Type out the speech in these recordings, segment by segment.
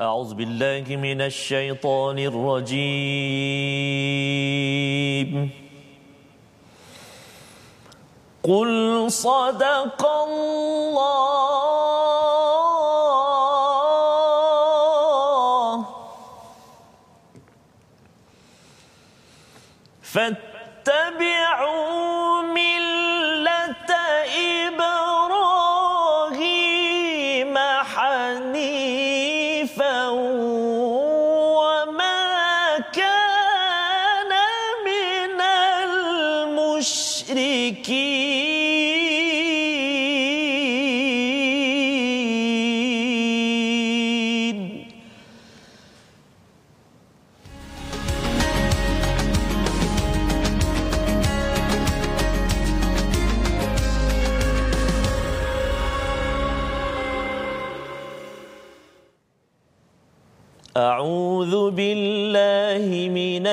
أعوذ بالله من الشيطان الرجيم. قل صدق الله. فاتبعوا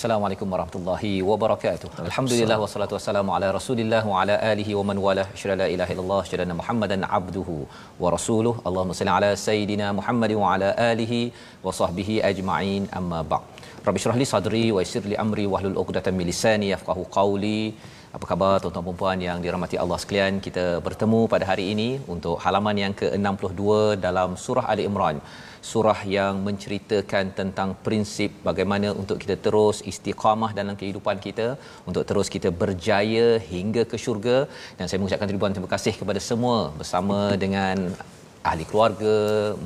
Assalamualaikum warahmatullahi wabarakatuh. Alhamdulillah wassalatu wassalamu ala Rasulillah wa ala alihi wa man wala. Syada la ilaha illallah, syada Muhammadan abduhu wa rasuluh. Allahumma salli ala sayidina Muhammad wa ala alihi wa sahbihi ajma'in. Amma ba'd. Rabbi syrah li sadri wa yassir li amri wahlul 'uqdatam min lisani yafqahu qawli. Apa khabar tuan-tuan dan puan yang dirahmati Allah sekalian? Kita bertemu pada hari ini untuk halaman yang ke-62 dalam surah Ali Imran. Surah yang menceritakan tentang prinsip bagaimana untuk kita terus istiqamah dalam kehidupan kita, untuk terus kita berjaya hingga ke syurga dan saya mengucapkan ribuan terima kasih kepada semua bersama dengan ahli keluarga,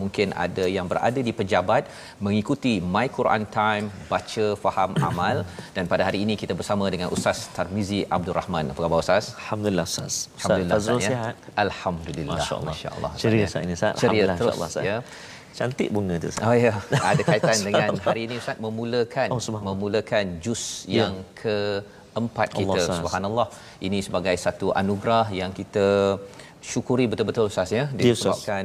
mungkin ada yang berada di pejabat mengikuti My Quran Time baca faham amal dan pada hari ini kita bersama dengan Ustaz Tarmizi Abdul Rahman. Apa khabar Ustaz? Alhamdulillah Ustaz. Alhamdulillah Ustaz Fazrul ya. sihat. Alhamdulillah. Masya-Allah. Masya-Allah. Ceria Ustaz, saat ini Ustaz. Ceria Alhamdulillah, terus Ustaz. ya. Cantik bunga tu Ustaz. Oh ya, ada kaitan dengan hari ini Ustaz memulakan Oh, memulakan juz Ya. yang keempat kita. Allah. Subhanallah. Ini sebagai satu anugerah yang kita syukuri betul-betul Ustaz ya Ya, disebabkan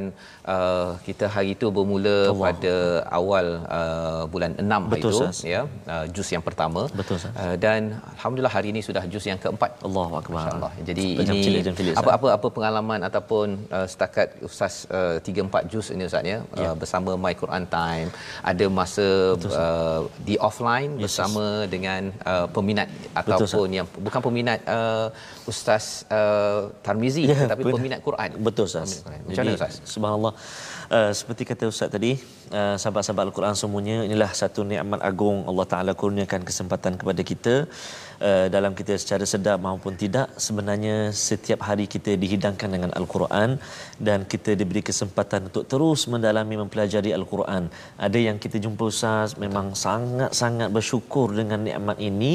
uh, kita hari itu bermula Allah. pada awal uh, bulan 6 hari Betul, itu Ustaz. ya uh, juz yang pertama Betul, uh, dan alhamdulillah hari ini sudah juz yang keempat Allahu akbar. Masya-Allah. Jadi jam ini cilik, jam cilik, Ustaz. apa apa apa pengalaman ataupun uh, setakat ustaz uh, 3 4 juz ini ustaz ya, uh, bersama My Quran Time ada masa uh, di offline Yes, bersama dengan uh, peminat Betul, ataupun yang bukan peminat uh, ustaz uh, Tarmizi Ya, tetapi betul. Peminat Quran. Betul Ustaz. Quran. Macam mana ustaz? Subhanallah. Uh, seperti kata Ustaz tadi, uh, sahabat-sahabat Al-Quran semuanya, inilah satu nikmat agung Allah Taala kurniakan kesempatan kepada kita uh, dalam kita secara sedar maupun tidak sebenarnya setiap hari kita dihidangkan dengan Al-Quran dan kita diberi kesempatan untuk terus mendalami mempelajari Al-Quran. Ada yang kita jumpa Ustaz memang sangat-sangat bersyukur dengan nikmat ini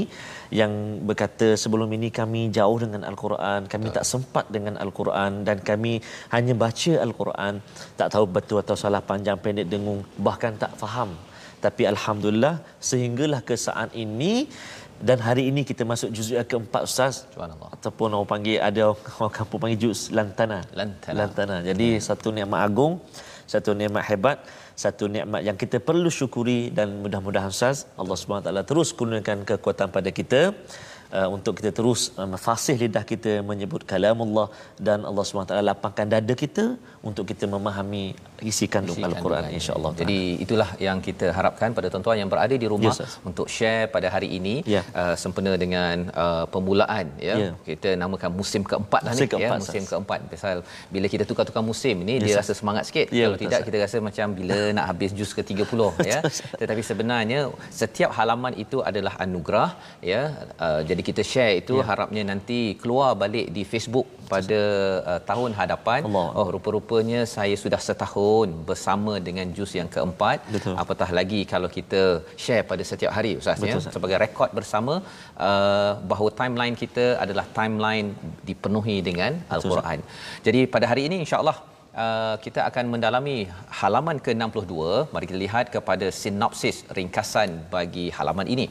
yang berkata sebelum ini kami jauh dengan Al-Quran, kami tak sempat dengan Al-Quran dan kami hanya baca Al-Quran, tak tahu betul atau salah panjang pendek dengung, bahkan tak faham. Tapi alhamdulillah sehinggalah ke saat ini dan hari ini kita masuk juz yang keempat Ustaz. Subhanallah. Ataupun orang panggil ada orang kampung panggil juz lantana. Lantana. Lantana. Jadi satu nikmat agung, satu nikmat hebat, satu nikmat yang kita perlu syukuri dan mudah-mudahan Ustaz Allah Subhanahu Taala terus kurniakan kekuatan pada kita uh, untuk kita terus uh, fasih lidah kita menyebut kalamullah dan Allah SWT lapangkan dada kita untuk kita memahami isi kandung Isi Al-Quran insya-Allah. Jadi itulah yang kita harapkan pada tuan-tuan yang berada di rumah Yes, untuk share pada hari ini Ya. uh, sempena dengan uh, permulaan ya. Ya. Kita namakan musim keempat lah Musim ni ya, keempat, musim Ustaz. keempat. Pasal bila kita tukar-tukar musim ni dia Yes, rasa semangat sikit. Ya, Kalau betul, tidak Ustaz. kita rasa macam bila nak habis juz ke-30 ya. Tetapi sebenarnya setiap halaman itu adalah anugerah ya. Uh, jadi kita share itu Ya. harapnya nanti keluar balik di Facebook pada uh, tahun hadapan. Allah. Oh rupa-rupanya saya sudah setahun bersama dengan juz yang keempat. Betul. Apatah lagi kalau kita share pada setiap hari Ustaz Betul, ya Ustaz. sebagai rekod bersama uh, bahawa timeline kita adalah timeline dipenuhi dengan al-Quran. Jadi pada hari ini insya-Allah Uh, kita akan mendalami halaman ke-62. Mari kita lihat kepada sinopsis ringkasan bagi halaman ini.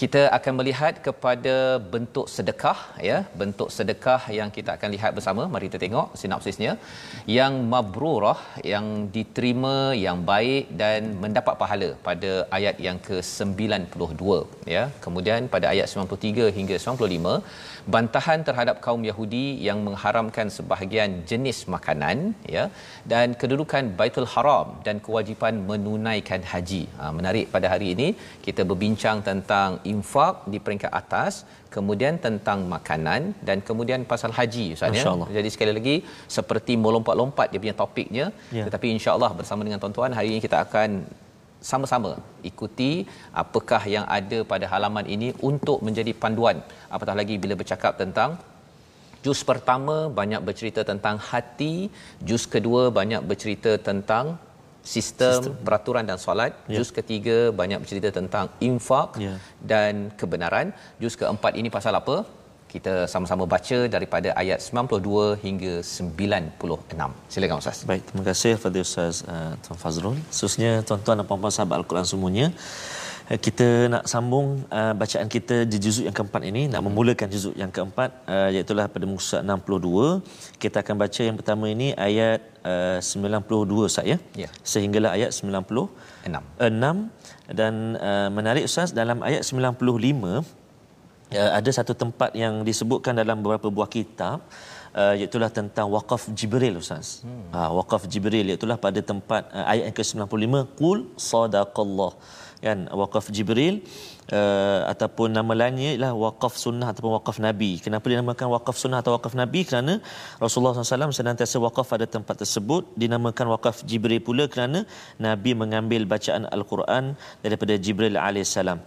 Kita akan melihat kepada bentuk sedekah ya, bentuk sedekah yang kita akan lihat bersama. Mari kita tengok sinopsisnya. Yang mabrurah, yang diterima, yang baik dan mendapat pahala pada ayat yang ke-92 ya. Kemudian pada ayat 93 hingga 95 bantahan terhadap kaum Yahudi yang mengharamkan sebahagian jenis makanan ya dan kedudukan Baitul Haram dan kewajipan menunaikan haji. Ha, menarik pada hari ini kita berbincang tentang infak di peringkat atas, kemudian tentang makanan dan kemudian pasal haji Ustaz ya. Jadi sekali lagi seperti melompat-lompat dia punya topiknya Ya. tetapi insya-Allah bersama dengan tuan-tuan hari ini kita akan sama-sama ikuti apakah yang ada pada halaman ini untuk menjadi panduan apatah lagi bila bercakap tentang juz pertama banyak bercerita tentang hati juz kedua banyak bercerita tentang sistem, sistem. peraturan dan solat Ya. juz ketiga banyak bercerita tentang infak Ya. dan kebenaran juz keempat ini pasal apa kita sama-sama baca daripada ayat 92 hingga 96 silakan ustaz Baik, terima kasih kepada Ustaz uh, Tuan Fazrul. Khususnya tuan-tuan dan puan-puan sahabat Al-Quran semuanya. Uh, kita nak sambung uh, bacaan kita di juzuk yang keempat ini, nak memulakan juzuk yang keempat uh, iaitu pada muka surat 62. Kita akan baca yang pertama ini ayat uh, 92 Ustaz ya. Ya. Sehinggalah ayat 90 enam 6 dan uh, menarik Ustaz dalam ayat 95 uh, ada satu tempat yang disebutkan dalam beberapa buah kitab uh, iaitu tentang waqaf Jibril Ustaz. Hmm. Uh, waqaf Jibril iaitu pada tempat uh, ayat yang ke-95 qul sadaqallah kan waqaf Jibril uh, ataupun nama lainnya ialah waqaf sunnah ataupun waqaf nabi. Kenapa dinamakan waqaf sunnah atau waqaf nabi? Kerana Rasulullah SAW senantiasa waqaf pada tempat tersebut dinamakan waqaf Jibril pula kerana nabi mengambil bacaan al-Quran daripada Jibril alaihissalam.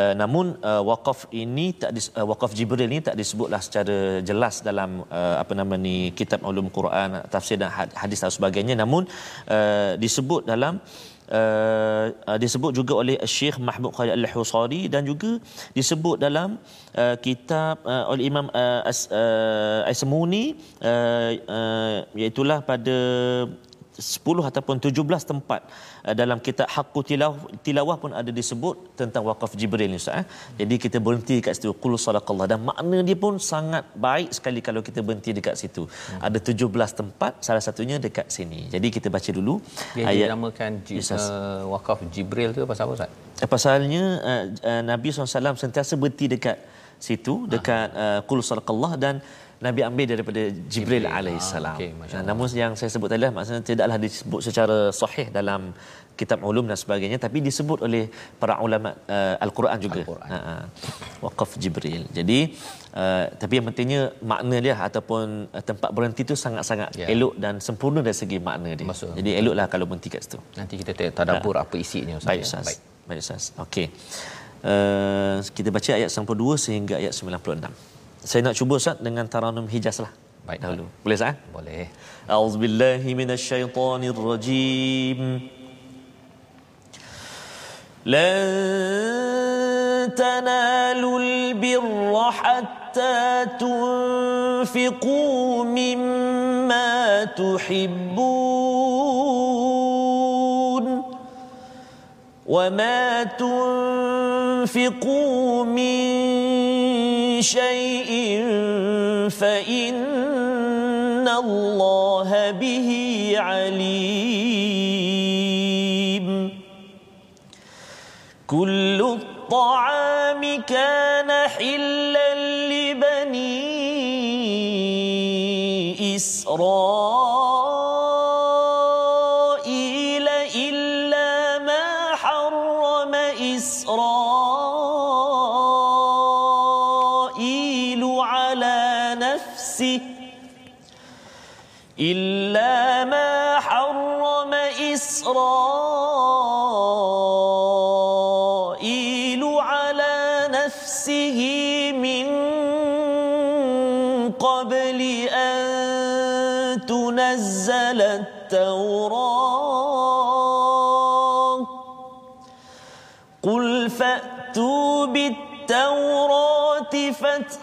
Uh, namun uh, waqaf ini tak dis, uh, waqaf Jibril ini tak disebutlah secara jelas dalam uh, apa nama ni kitab ulum Quran, tafsir dan had- hadis dan sebagainya namun uh, disebut dalam uh, uh, disebut juga oleh Syekh Mahmud Khalid Al-Husari dan juga disebut dalam uh, kitab uh, oleh Imam uh, As, uh, Aisamuni uh, uh, iaitu pada 10 ataupun 17 tempat uh, dalam kitab Haqqu Tilawah, Tilawah pun ada disebut tentang waqaf Jibril ni Ustaz. Eh? Jadi kita berhenti kat situ qul sadaqallah dan makna dia pun sangat baik sekali kalau kita berhenti dekat situ. Hmm. Ada 17 tempat salah satunya dekat sini. Jadi kita baca dulu Dia ayat dinamakan uh, wakaf Jibril tu pasal apa Ustaz? Eh, Pasalnya uh, uh, Nabi SAW sentiasa berhenti dekat situ dekat uh, qul sadaqallah dan Nabi ambil daripada Jibril, Jibril. alaihissalam. Ah, Allah. namun yang saya sebut tadi lah, maksudnya tidaklah disebut secara sahih dalam kitab ulum dan sebagainya tapi disebut oleh para ulama uh, al-Quran juga. Al-Quran. Ha, ha. Waqaf Jibril. Jadi uh, tapi yang pentingnya makna dia ataupun uh, tempat berhenti tu sangat-sangat Ya. elok dan sempurna dari segi makna dia. Betul. Jadi eloklah kalau berhenti kat situ. Nanti kita tadabbur apa isinya Ustaz. Baik ya? Ustaz. Baik. Baik Ustaz. Okey. Uh, kita baca ayat 92 sehingga ayat 96 Saya nak cuba Ustaz dengan taranum Hijaz lah. Baik. Dahulu. Boleh Ustaz? Boleh. أعوذ بالله من الشيطان الرجيم لن تنالوا البر حتى تنفقوا مما تحبون وما تنفقوا من شيء فإن الله به عليم. كل الطعام كان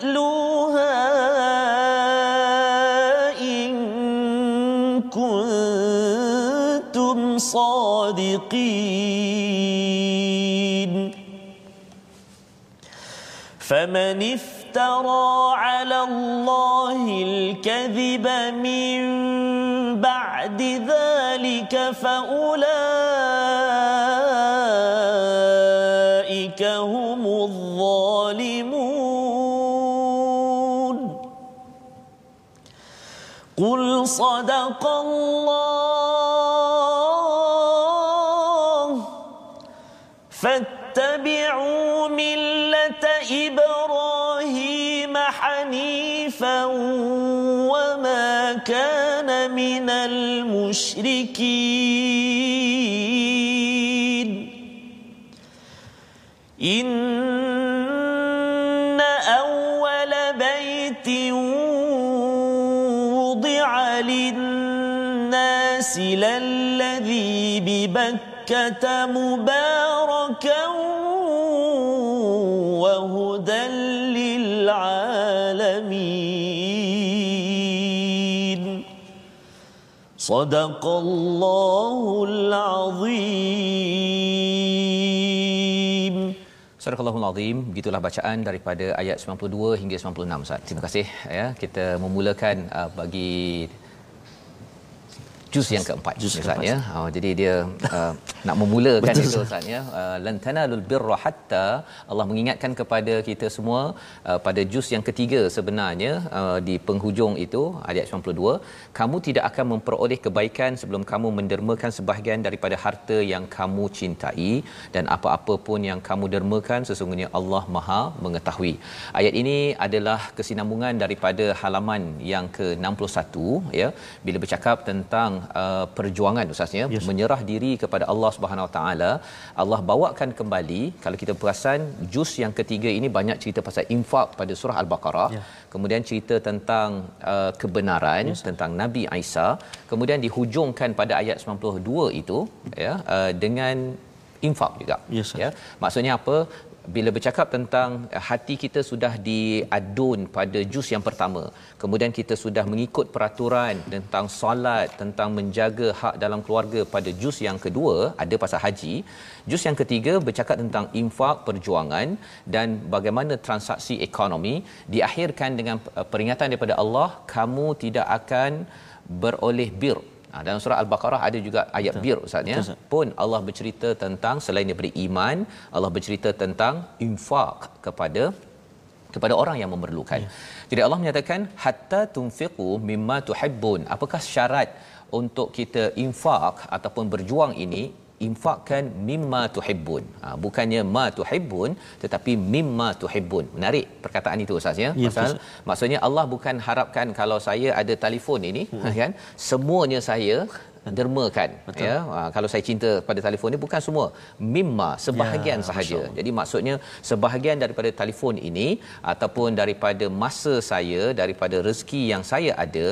فاتلوها إن كنتم صادقين. فمن افترى على الله الكذب من بعد ذلك فأولئك صدق الله. فاتبعوا ملة إبراهيم حنيفا وما كان من المشركين. إن للناس للذي ببكة مباركا وهدى للعالمين صدق الله العظيم Surah Al-Azim Azim begitulah bacaan daripada ayat 92 hingga 96 Ustaz. Terima kasih ya kita memulakan uh, bagi juz yang keempat Juz Ustaz keempat. ya. Oh, jadi dia uh, nak memulakan Betul, itu Ustaz ya. Uh, lan tanalul birra hatta Allah mengingatkan kepada kita semua uh, pada juz yang ketiga sebenarnya uh, di penghujung itu ayat 92 kamu tidak akan memperoleh kebaikan sebelum kamu mendermakan sebahagian daripada harta yang kamu cintai dan apa-apa pun yang kamu dermakan sesungguhnya Allah Maha mengetahui. Ayat ini adalah kesinambungan daripada halaman yang ke-61 ya bila bercakap tentang uh, perjuangan ustaznya Yes. menyerah diri kepada Allah Subhanahu Wa Taala Allah bawakan kembali kalau kita perasan juz yang ketiga ini banyak cerita pasal infak pada surah al-baqarah Ya. kemudian cerita tentang uh, kebenaran Yes. tentang Nabi Isa kemudian dihujungkan pada ayat 92 itu ya uh, dengan infak juga Yes, sir. ya maksudnya apa bila bercakap tentang eh, hati kita sudah diadun pada juz yang pertama kemudian kita sudah mengikut peraturan tentang solat tentang menjaga hak dalam keluarga pada juz yang kedua ada pasal haji. Juz yang ketiga bercakap tentang infak perjuangan dan bagaimana transaksi ekonomi diakhirkan dengan eh, peringatan daripada Allah kamu tidak akan beroleh bir Ha, dalam surah Al-Baqarah ada juga ayat Betul. bir Ustaz ya. Pun Allah bercerita tentang selain daripada iman, Allah bercerita tentang infak kepada kepada orang yang memerlukan. Ya. Jadi Allah menyatakan hatta tunfiqu mimma tuhibbun. Apakah syarat untuk kita infak ataupun berjuang ini infakkan mimma tuhibbun. Ha, bukannya ma tuhibbun tetapi mimma tuhibbun. Menarik perkataan itu ustaz ya. Ya, Pasal betul, maksudnya Allah bukan harapkan kalau saya ada telefon ini hmm. kan semuanya saya dermakan Betul. ya ha, kalau saya cinta pada telefon ni bukan semua mimma sebahagian Ya, sahaja Masya Allah. jadi maksudnya sebahagian daripada telefon ini ataupun daripada masa saya daripada rezeki yang saya ada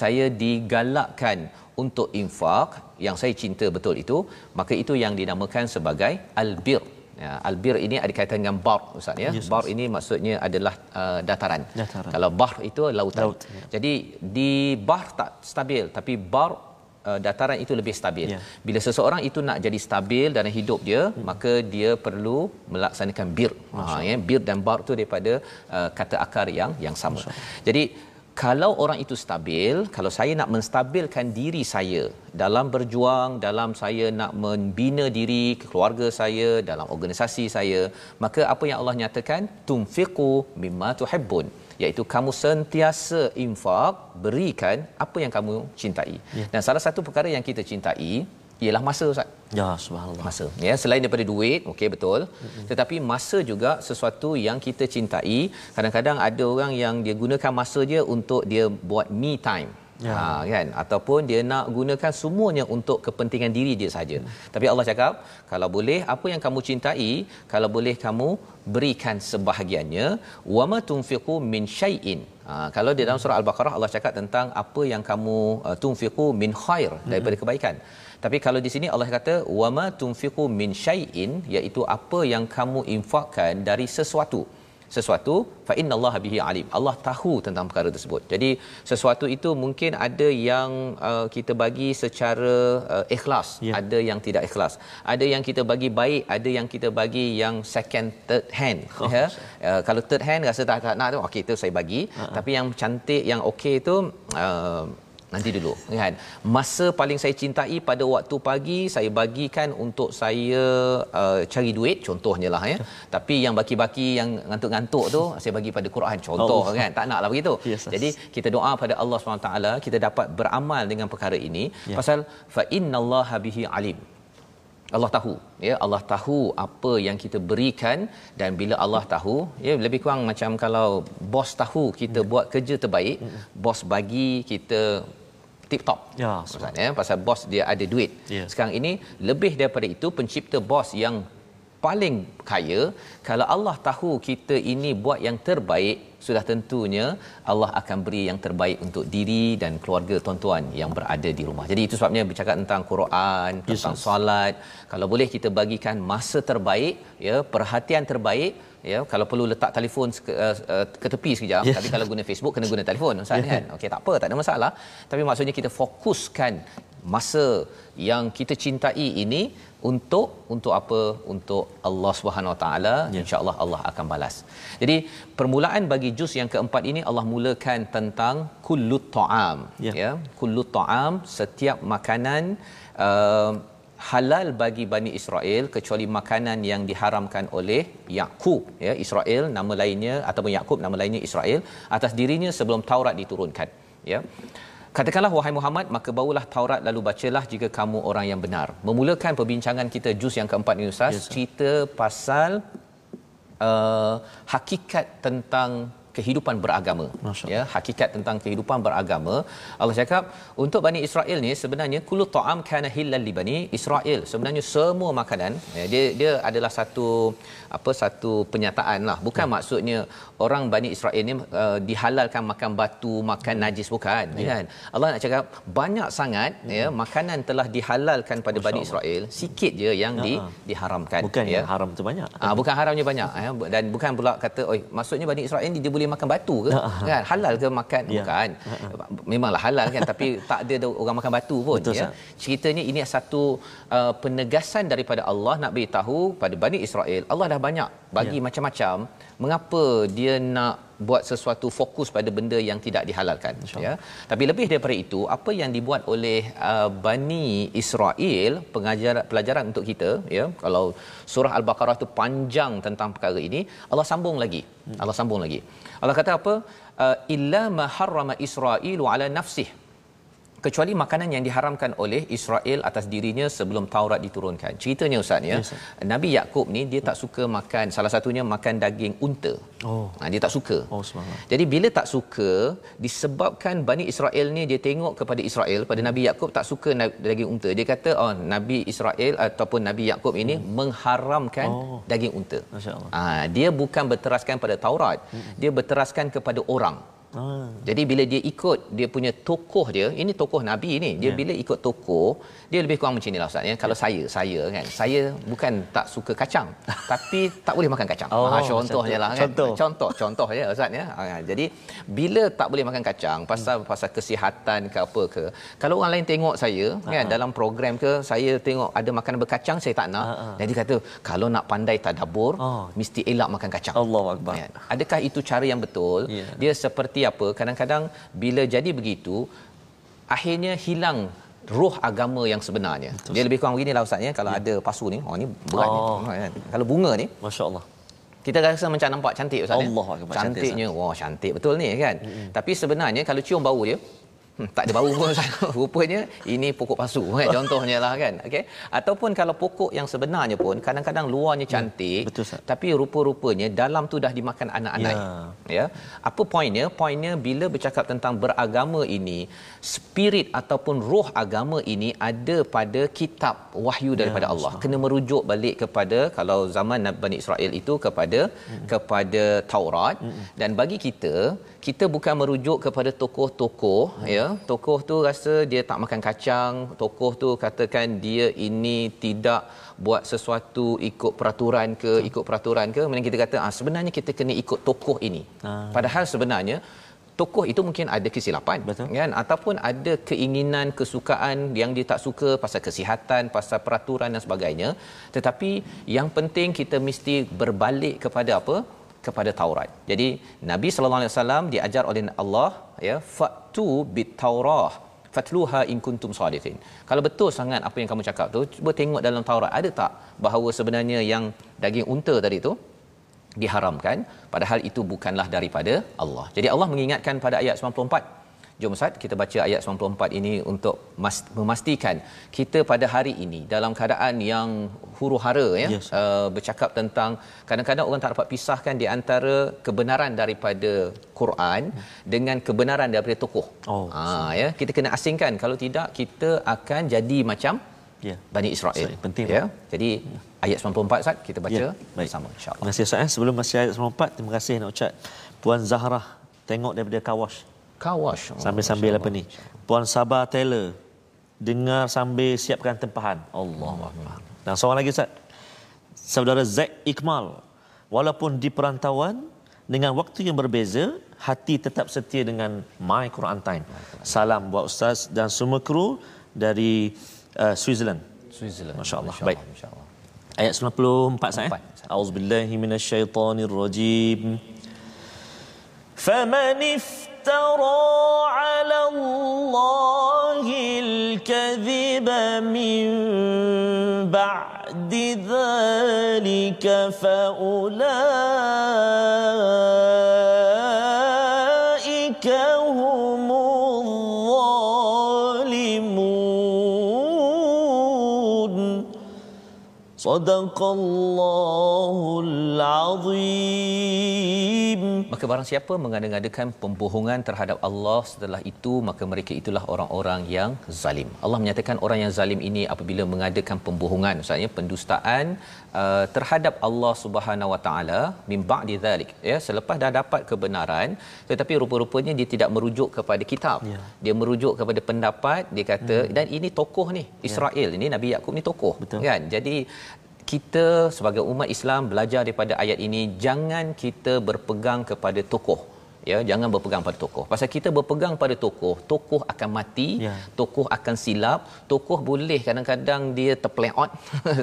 saya digalakkan untuk infak yang saya cinta betul itu maka itu yang dinamakan sebagai albir Ya, albir ini ada kaitan dengan bar ustaz ya. Yes, bar ini maksudnya adalah uh, dataran. Dataran. Kalau bahr itu lautan. Laut, ya. Jadi di bahr tak stabil tapi bar uh, dataran itu lebih stabil. Ya. Bila seseorang itu nak jadi stabil dalam hidup dia, hmm. maka dia perlu melaksanakan bir. Ha ya, bir dan bar tu daripada uh, kata akar yang yang sama. Jadi kalau orang itu stabil kalau saya nak menstabilkan diri saya dalam berjuang dalam saya nak membina diri keluarga saya dalam organisasi saya maka apa yang Allah nyatakan tunfiqu mimma tuhibbun iaitu kamu sentiasa infak berikan apa yang kamu cintai. Ya. dan salah satu perkara yang kita cintai ialah masa ustaz. Ya subhanallah. Masa ya. Selain daripada duit okey betul. Mm-hmm. tetapi masa juga sesuatu yang kita cintai. Kadang-kadang ada orang yang dia gunakan masa dia untuk dia buat me time Ya. Ha, kan ataupun dia nak gunakan semuanya untuk kepentingan diri dia saja. Hmm. Tapi Allah cakap, kalau boleh apa yang kamu cintai, kalau boleh kamu berikan sebahagiannya, wama tunfiqu min syai'in. Ha, kalau di dalam surah Al-Baqarah Allah cakap tentang apa yang kamu uh, tunfiqu min khair daripada hmm. kebaikan. Tapi kalau di sini Allah kata wama tunfiqu min syai'in iaitu apa yang kamu infakkan dari sesuatu sesuatu fa innallaha bihi alim. Allah tahu tentang perkara tersebut. Jadi sesuatu itu mungkin ada yang uh, kita bagi secara uh, ikhlas yeah. ada yang tidak ikhlas. Ada yang kita bagi baik ada yang kita bagi yang second third hand oh, ya. uh, kalau third hand rasa tak, tak nak tu okey tu saya bagi. Uh-huh. tapi yang cantik yang okey tu uh, nanti dulu. Kan masa paling saya cintai pada waktu pagi saya bagikan untuk saya uh, cari duit contohnya lah ya. Tapi yang baki-baki yang ngantuk-ngantuk tu saya bagi pada Quran. Contoh oh. kan? Tak naklah begitu. Yes, jadi kita doa pada Allah SWT kita dapat beramal dengan perkara ini. Yeah. pasal fa innallaha bihi alim. Allah tahu ya. Allah tahu apa yang kita berikan dan bila Allah tahu ya lebih kurang macam kalau bos tahu kita mm. buat kerja terbaik bos bagi kita tip top. Ya, Ustaz ya, pasal bos dia ada duit. Ya. Sekarang ini lebih daripada itu pencipta bos yang paling kaya kalau Allah tahu kita ini buat yang terbaik sudah tentunya Allah akan beri yang terbaik untuk diri dan keluarga tuan-tuan yang berada di rumah. Jadi itu sebabnya bercakap tentang Quran, tentang yes, solat, kalau boleh kita bagikan masa terbaik, ya, perhatian terbaik ya kalau perlu letak telefon ke, uh, ke tepi sekejap yes. tapi kalau guna Facebook kena guna telefon ustaz yeah. kan okey tak apa tak ada masalah tapi maksudnya kita fokuskan masa yang kita cintai ini untuk untuk apa? Untuk Allah Subhanahu Wa Taala. Ya. insyaallah Allah akan balas. Jadi permulaan bagi juz yang keempat ini Allah mulakan tentang kullut ta'am. Ya, ya kullut ta'am setiap makanan uh, halal bagi Bani Israel kecuali makanan yang diharamkan oleh Yakub ya Israel nama lainnya ataupun Yakub nama lainnya Israel atas dirinya sebelum Taurat diturunkan. Ya Katakanlah wahai Muhammad maka bawalah Taurat lalu bacalah jika kamu orang yang benar. Memulakan perbincangan kita juz yang keempat ni Ustaz yes, cerita pasal uh, hakikat tentang kehidupan beragama. Ya hakikat tentang kehidupan beragama. Allah cakap untuk Bani Israel ni sebenarnya kullu ta'am kana hillal li Bani Israel. Sebenarnya semua makanan ya, dia dia adalah satu apa satu penyataan lah. Bukan ya. maksudnya orang Bani Israel ni uh, dihalalkan makan batu makan ya. najis bukan ya. kan Allah nak cakap banyak sangat ya, ya makanan telah dihalalkan pada Bani Israel. Sikit je yang ya. di, diharamkan bukan ya. yang haram tu banyak. Ah bukan haramnya banyak ya. Dan bukan pula kata oi maksudnya Bani Israel ni dia boleh boleh makan batu ke uh-huh. kan halal ke makan yeah. bukan uh-huh. memanglah halal kan tapi tak ada orang makan batu pun Betul, ya sah. ceritanya ini satu uh, penegasan daripada Allah nak beritahu pada Bani Israel Allah dah banyak bagi yeah. macam-macam mengapa dia nak buat sesuatu fokus pada benda yang tidak dihalalkan ya. Tapi lebih daripada itu apa yang dibuat oleh uh, Bani Israel pengajaran pelajaran untuk kita ya? Kalau surah al-baqarah itu panjang tentang perkara ini Allah sambung lagi. Hmm. Allah sambung lagi. Allah kata apa? Uh, illa ma harrama israilu ala nafsihi kecuali makanan yang diharamkan oleh Israel atas dirinya sebelum Taurat diturunkan. Ceritanya ustaz ya. Yes, Nabi Yakub ni dia tak suka makan salah satunya makan daging unta. Oh. Ha, dia tak suka. Oh subhanallah. Jadi bila tak suka disebabkan Bani Israel ni dia tengok kepada Israel pada Nabi Yakub tak suka daging unta. Dia kata oh Nabi Israel ataupun Nabi Yakub ini hmm. mengharamkan oh. daging unta. Masya-Allah. Ha, dia bukan berteraskan pada Taurat. Hmm. Dia berteraskan kepada orang. Ah. Jadi bila dia ikut dia punya tokoh dia, ini tokoh nabi ni. Dia yeah. bila ikut tokoh, dia lebih kurang macam inilah ustaz ya. Kalau yeah. saya, saya kan, saya bukan tak suka kacang, tapi tak boleh makan kacang. Oh, ha, contohnya lah kan. Contoh. contoh, contoh ya ustaz ya. Ha, jadi bila tak boleh makan kacang pasal hmm. pasal kesihatan ke apa ke. Kalau orang lain tengok saya uh-huh. kan dalam program ke, saya tengok ada makanan berkacang saya tak nak. Uh-huh. Jadi kata kalau nak pandai tadabbur, oh. mesti elak makan kacang. Allahuakbar. Ya. Adakah itu cara yang betul? Yeah. Dia seperti apa kadang-kadang bila jadi begitu akhirnya hilang roh agama yang sebenarnya Betul. dia lebih kurang beginilah ustaz ya kalau ya. ada pasu ni oh ni berat oh. ni kan? kalau bunga ni masya-Allah kita rasa macam nampak cantik ustaz Allah ya? cantiknya cantik, wah cantik betul ni kan mm-hmm. tapi sebenarnya kalau cium bau dia Hmm, tak ada bau pun rupanya ini pokok pasu kan contohnya lah kan okey? Ataupun kalau pokok yang sebenarnya pun kadang-kadang luarnya ya, cantik ya, betul, tapi rupa-rupanya dalam tu dah dimakan anak-anak. Ya. ya? Apa poinnya? Poinnya bila bercakap tentang beragama ini spirit ataupun roh agama ini ada pada kitab wahyu daripada ya, Allah kena merujuk balik kepada kalau zaman Bani Israel itu kepada hmm. kepada Taurat. Hmm. dan bagi kita kita bukan merujuk kepada tokoh-tokoh hmm. ya tokoh tu rasa dia tak makan kacang tokoh tu katakan dia ini tidak buat sesuatu ikut peraturan ke hmm. ikut peraturan ke kemudian kita kata ah sebenarnya kita kena ikut tokoh ini hmm. padahal sebenarnya tokoh itu mungkin ada kesilapan Betul. kan ataupun ada keinginan kesukaan yang dia tak suka pasal kesihatan pasal peraturan dan sebagainya tetapi yang penting kita mesti berbalik kepada apa kepada Taurat. Jadi Nabi sallallahu alaihi wasallam diajar oleh Allah ya fatu bit Taurah fatluha in kuntum sadiqin. Kalau betul sangat apa yang kamu cakap tu cuba tengok dalam Taurat ada tak bahawa sebenarnya yang daging unta tadi tu diharamkan padahal itu bukanlah daripada Allah. Jadi Allah mengingatkan pada ayat 94 Jom Ustaz kita baca ayat 94 ini untuk memastikan kita pada hari ini dalam keadaan yang huru-hara ya yes. uh, bercakap tentang kadang-kadang orang tak dapat pisahkan di antara kebenaran daripada Quran hmm. dengan kebenaran daripada tokoh. Oh. Ha ya kita kena asingkan kalau tidak kita akan jadi macam ya yeah. Bani Israel. Sorry, penting ya. Jadi ayat 94 Ustaz kita baca yeah. bersama insya-Allah. Terima kasih Ustaz. Eh. Sebelum masuk ayat 94 terima kasih nak ucap Puan Zahrah tengok daripada Kawash Kawash. Sambil-sambil apa ni? Puan Sabah Taylor. Dengar sambil siapkan tempahan. Allah Allah. Dan seorang lagi Ustaz. Saudara Zaid Ikmal. Walaupun di perantauan, dengan waktu yang berbeza, hati tetap setia dengan My Quran Time. Salam buat Ustaz dan semua kru dari uh, Switzerland. Switzerland. Masya Allah. Baik. Ayat 94 saya. Auzubillahiminasyaitanirrajim. فمن افترى على الله الكذب من بعد ذلك فأولئك هم الظالمون. صدق الله العظيم. Maka barang siapa mengada-ngadakan pembohongan terhadap Allah setelah itu maka mereka itulah orang-orang yang zalim Allah menyatakan orang yang zalim ini apabila mengadakan pembohongan maksudnya pendustaan uh, terhadap Allah Subhanahu Wa Taala min ba'di zalik ya selepas dah dapat kebenaran tetapi rupa-rupanya dia tidak merujuk kepada kitab ya. dia merujuk kepada pendapat dia kata hmm. dan ini tokoh ni ya. Israel ya. ini Nabi Yakub ni tokoh Betul. kan jadi kita sebagai umat Islam belajar daripada ayat ini jangan kita berpegang kepada tokoh. Ya jangan berpegang pada tokoh. Pasal kita berpegang pada tokoh tokoh akan mati ya. tokoh akan silap tokoh boleh kadang-kadang dia terpeleot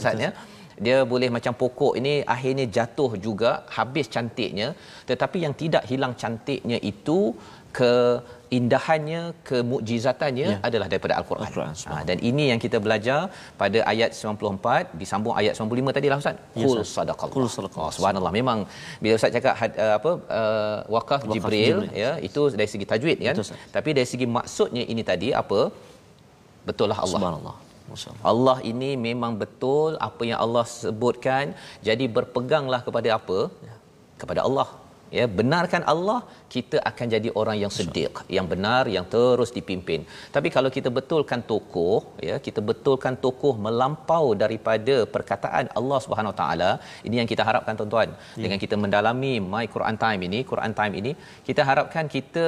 saatnya dia boleh macam pokok ini akhirnya jatuh juga habis cantiknya. Tetapi yang tidak hilang cantiknya itu keindahannya kemukjizatannya ya. adalah daripada al-Quran. al-Quran ha, dan ini yang kita belajar pada ayat 94 disambung ayat 95 tadi lah ustaz. Qul yes, sadaqallah. Qul sadaqallah. Oh, subhanallah memang bila ustaz cakap uh, apa uh, wakaf, wakaf Jibril, Jibril ya itu dari segi tajwid kan. Betul, Tapi dari segi maksudnya ini tadi apa? Betul lah Allah. Subhanallah. Allah ini memang betul apa yang Allah sebutkan jadi berpeganglah kepada apa ya. kepada Allah ya benarkan Allah kita akan jadi orang yang sedik yang benar yang terus dipimpin. Tapi kalau kita betulkan tokoh ya kita betulkan tokoh melampau daripada perkataan Allah Subhanahu taala ini yang kita harapkan tuan-tuan. Ya. dengan kita mendalami my Quran time ini Quran time ini kita harapkan kita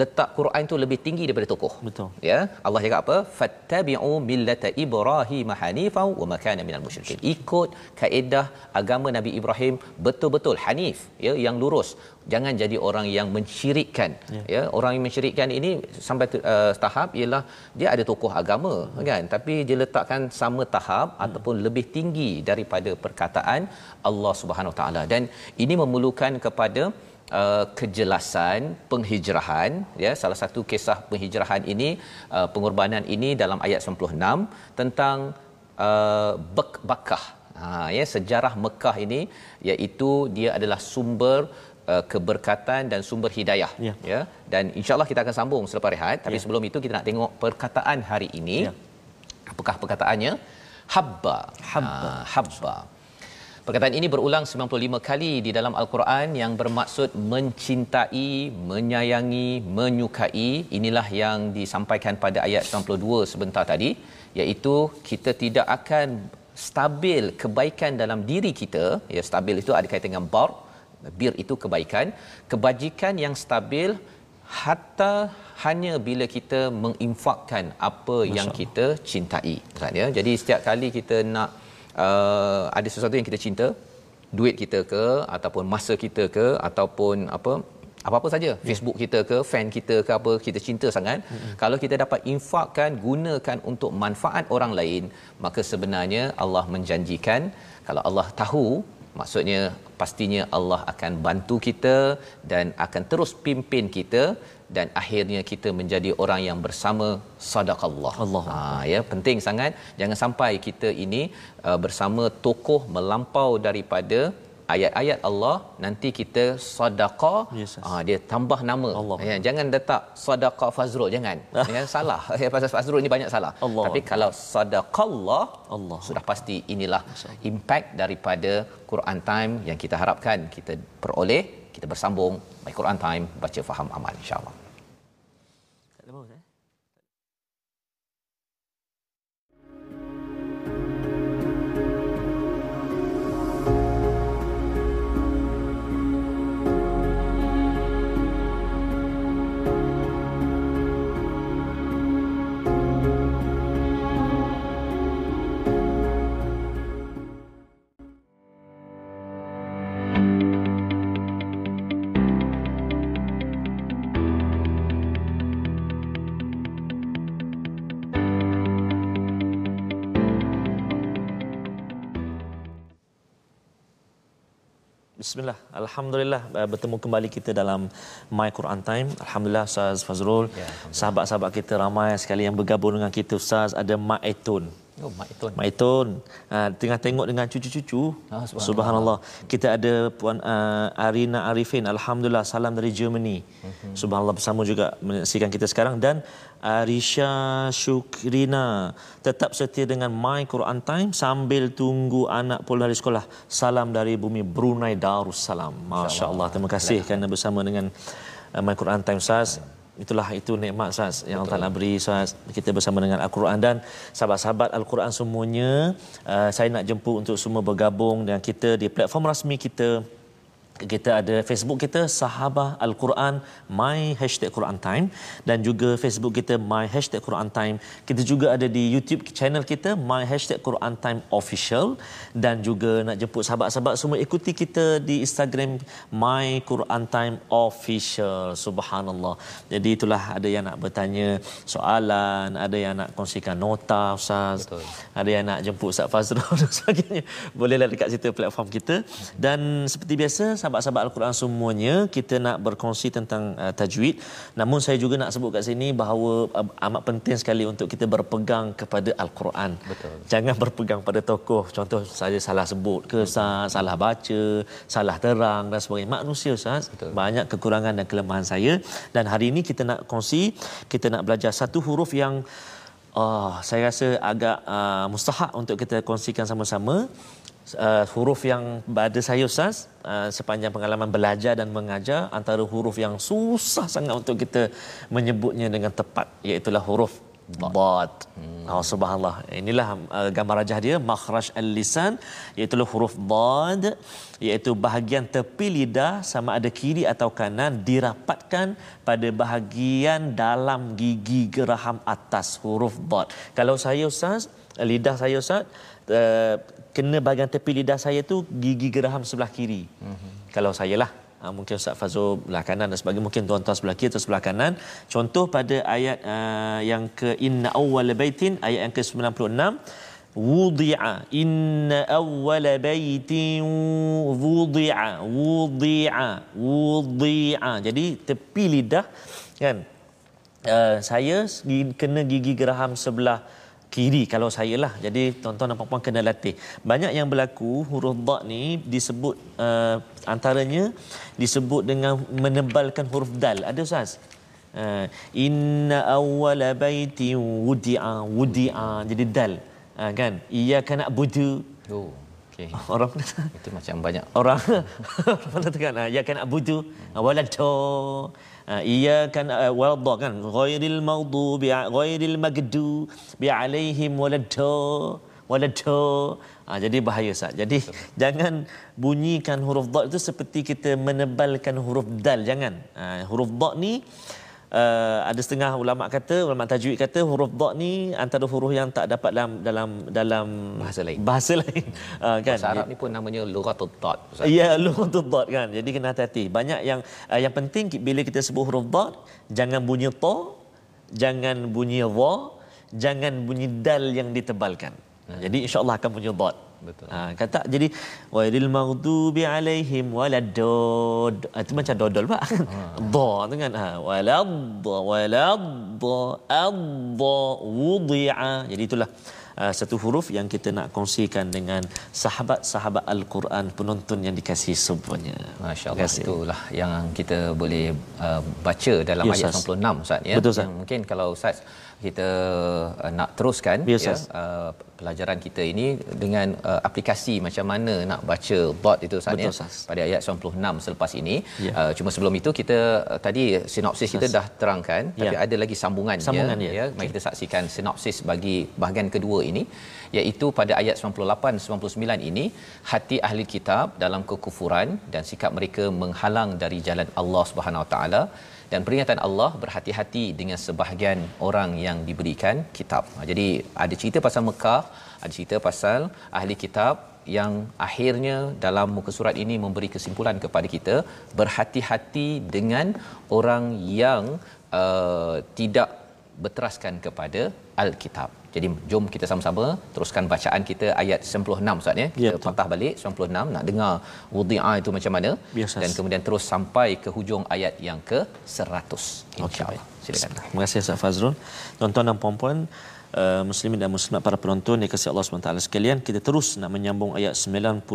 letak Quran itu lebih tinggi daripada tokoh. Betul. Ya. Allah cakap apa? Fattabi'u millata Ibrahim hanifan wa ma kana minal musyrikin. Ikut kaedah agama Nabi Ibrahim betul-betul hanif, ya, yang lurus. Jangan jadi orang yang mensyirikkan. Ya, ya orang yang mensyirikkan ini sampai uh, tahap ialah dia ada tokoh agama, hmm. kan? Tapi dia letakkan sama tahap hmm. ataupun lebih tinggi daripada perkataan Allah Subhanahu taala. Dan ini memerlukan kepada uh, kejelasan penghijrahan ya salah satu kisah penghijrahan ini uh, pengorbanan ini dalam ayat 96 tentang uh, Bakah ha ya sejarah Mekah ini iaitu dia adalah sumber uh, keberkatan dan sumber hidayah ya, ya? dan insyaallah kita akan sambung selepas rehat tapi ya. sebelum itu kita nak tengok perkataan hari ini. Ya. apakah perkataannya? Habba. Habba. Ha, habba Perkataan ini berulang 95 kali di dalam Al-Quran yang bermaksud mencintai, menyayangi, menyukai. Inilah yang disampaikan pada ayat 92 sebentar tadi, iaitu kita tidak akan stabil kebaikan dalam diri kita. Ya, stabil itu ada kaitan dengan bar. Bir itu kebaikan. Kebajikan yang stabil hatta hanya bila kita menginfakkan apa Masya yang kita cintai. Maksudnya, jadi setiap kali kita nak uh, ada sesuatu yang kita cinta duit kita ke ataupun masa kita ke ataupun apa apa-apa saja yeah. Facebook kita ke fan kita ke apa kita cinta sangat mm-hmm. kalau kita dapat infakkan gunakan untuk manfaat orang lain maka sebenarnya Allah menjanjikan kalau Allah tahu maksudnya pastinya Allah akan bantu kita dan akan terus pimpin kita dan akhirnya kita menjadi orang yang bersama sadaqallah. Allah. Ha ya penting sangat jangan sampai kita ini uh, bersama tokoh melampau daripada ayat-ayat Allah nanti kita sedekah yes, yes. Ah, dia tambah nama Allah. ya jangan letak sedekah fazrul jangan ya salah ya pasal fazrul ini banyak salah Allah. tapi kalau sedekahlah Allah sudah pasti inilah impact daripada Quran time yang kita harapkan kita peroleh kita bersambung by Quran time baca faham amal insyaallah Bismillah. Alhamdulillah uh, bertemu kembali kita dalam My Quran Time. Alhamdulillah Ustaz Fazrul. Ya, Sahabat-sahabat kita ramai sekali yang bergabung dengan kita Ustaz. Ada Mak Etun. Oh. Mak Etun. Uh, tengah tengok dengan cucu-cucu. Oh, subhanallah. subhanallah. Kita ada Puan uh, Arina Arifin. Alhamdulillah salam dari Germany. Uh-huh. Subhanallah bersama juga menyaksikan kita sekarang dan Arisha Syukrina tetap setia dengan My Quran Time sambil tunggu anak pulang dari sekolah. Salam dari bumi Brunei Darussalam. Masya-Allah. Terima kasih kerana bersama dengan uh, My Quran Time Ustaz. Itulah itu nikmat Ustaz yang Allah Taala beri Ustaz. Kita bersama dengan Al-Quran dan sahabat-sahabat Al-Quran semuanya. Uh, saya nak jemput untuk semua bergabung dengan kita di platform rasmi kita kita ada Facebook kita Sahabah Al-Quran My Hashtag Quran Time. Dan juga Facebook kita My Hashtag Quran Time. Kita juga ada di YouTube channel kita My Hashtag Quran Time Official. Dan juga nak jemput sahabat-sahabat semua ikuti kita di Instagram My Quran Time Official. Subhanallah. Jadi itulah ada yang nak bertanya soalan ada yang nak kongsikan nota Ustaz. Betul. ada yang nak jemput Ustaz Fazrul dan sebagainya. Bolehlah dekat situ platform kita. Dan seperti biasa sahabat-sahabat Al-Quran semuanya kita nak berkongsi tentang uh, tajwid. Namun saya juga nak sebut kat sini bahawa uh, amat penting sekali untuk kita berpegang kepada Al-Quran. Betul. Jangan berpegang pada tokoh. Contoh saya salah sebut ke Ustaz salah baca salah terang dan sebagainya. Manusia Ustaz betul. banyak kekurangan dan kelemahan saya. Dan hari ini kita nak kongsi kita nak belajar satu huruf yang Oh, saya rasa agak uh, mustahak untuk kita kongsikan sama-sama uh, huruf yang pada saya Ustaz uh, sepanjang pengalaman belajar dan mengajar antara huruf yang susah sangat untuk kita menyebutnya dengan tepat iaitu huruf Bad. Hmm. Oh, subhanallah. Inilah uh, gambar rajah dia makhraj al-lisan iaitu huruf bad iaitu bahagian tepi lidah sama ada kiri atau kanan dirapatkan pada bahagian dalam gigi geraham atas huruf bad. Kalau saya ustaz, lidah saya ustaz uh, kena bahagian tepi lidah saya tu gigi geraham sebelah kiri. Mm-hmm. Kalau saya lah uh, mungkin Ustaz Fazul belah kanan dan sebagainya mungkin tuan-tuan sebelah kiri atau sebelah kanan. Contoh pada ayat uh, yang ke inna awwal baitin ayat yang ke-96 wudi'a inna awwala baitin wudi'a wudi'a wudi'a jadi tepi lidah kan uh, saya kena gigi geraham sebelah kiri kalau saya lah. Jadi tuan-tuan dan puan-puan kena latih. Banyak yang berlaku huruf dha ni disebut uh, antaranya disebut dengan menebalkan huruf dal. Ada ustaz? Uh, inna awwala baiti wudi'a wudi'a jadi dal. Uh, kan? Iyyaka na'budu. Oh. Okay. Orang itu macam banyak orang orang mana tekan ya kan abudu walado iya kan walad kan. Ghairil maghdubi ghairil magdu bi alaihim walado walado ha, jadi bahaya sah jadi Betul. jangan bunyikan huruf dha itu seperti kita menebalkan huruf dal. Jangan. Ha, huruf dha ni uh, ada setengah ulama kata ulama tajwid kata huruf dha ni antara huruf yang tak dapat dalam dalam dalam bahasa lain. bahasa lain. Uh, kan? Bahasa Arab ni pun namanya lughatul dad ya lughatul dad kan? Jadi kena hati-hati. Banyak yang uh, yang penting bila kita sebut huruf dha jangan bunyi ta jangan bunyi dha jangan bunyi dal yang ditebalkan. Hmm. jadi insyaallah akan bunyi dad Betul. Ha, kata jadi wailil maghdubi alaihim waladdad. Ha, itu macam dodol pak. Ha. Dha tu kan. Ha, walad walad adha wudi'a. Jadi itulah uh, satu huruf yang kita nak kongsikan dengan sahabat-sahabat Al-Quran penonton yang dikasihi semuanya. Masya-Allah itulah yang kita boleh uh, baca dalam ya, ayat 96 Ustaz ya. Betul, Ustaz. Yang mungkin kalau Ustaz kita uh, nak teruskan yes, ya uh, pelajaran kita ini dengan uh, aplikasi macam mana nak baca bot itu sahaja ya, pada ayat 96 selepas ini. Yeah. uh, cuma sebelum itu kita uh, tadi sinopsis kita dah terangkan yeah. tapi ada lagi sambungannya Sambungan, ya, ya. mari kita saksikan sinopsis bagi bahagian kedua ini iaitu pada ayat 98 99 ini hati ahli kitab dalam kekufuran dan sikap mereka menghalang dari jalan Allah Subhanahu Wa Taala dan peringatan Allah berhati-hati dengan sebahagian orang yang diberikan kitab. Ha, jadi ada cerita pasal Mekah, ada cerita pasal ahli kitab yang akhirnya dalam muka surat ini memberi kesimpulan kepada kita berhati-hati dengan orang yang uh, tidak berteraskan kepada al-kitab. Jadi jom kita sama-sama teruskan bacaan kita ayat 96 Ustaz ya. Kita ya, patah balik 96 nak dengar wudhi'a itu macam mana Biasa. dan kemudian terus sampai ke hujung ayat yang ke 100 insyaallah. Okay, Silakan. Terima kasih Ustaz Fazrul. Tuan-tuan dan puan-puan Uh, muslimin dan muslimat para penonton yang kasih Allah SWT sekalian kita terus nak menyambung ayat 96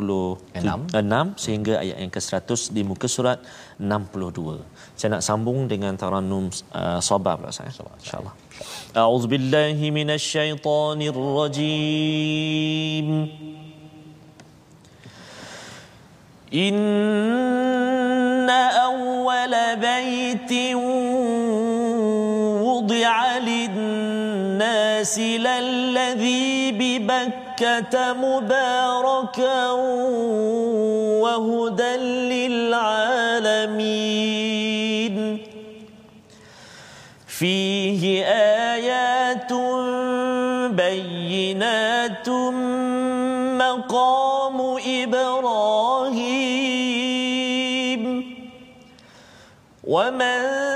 sehingga ayat yang ke-100 di muka surat 62 saya nak sambung dengan taranum uh, sabar pula saya أعوذ بالله من الشيطان الرجيم. إن أول بيت وضع للناس للذي ببكة مباركا وهدى للعالمين. فيه آيات بينات مقام إبراهيم. ومن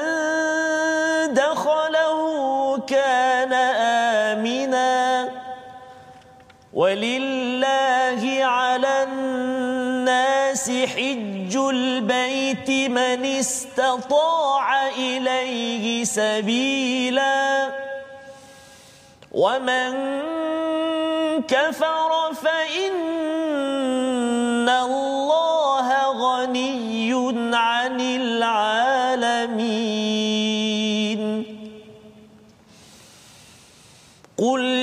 الناس حج البيت من استطاع إليه سبيلا. ومن كفر فإن الله غني عن العالمين. قل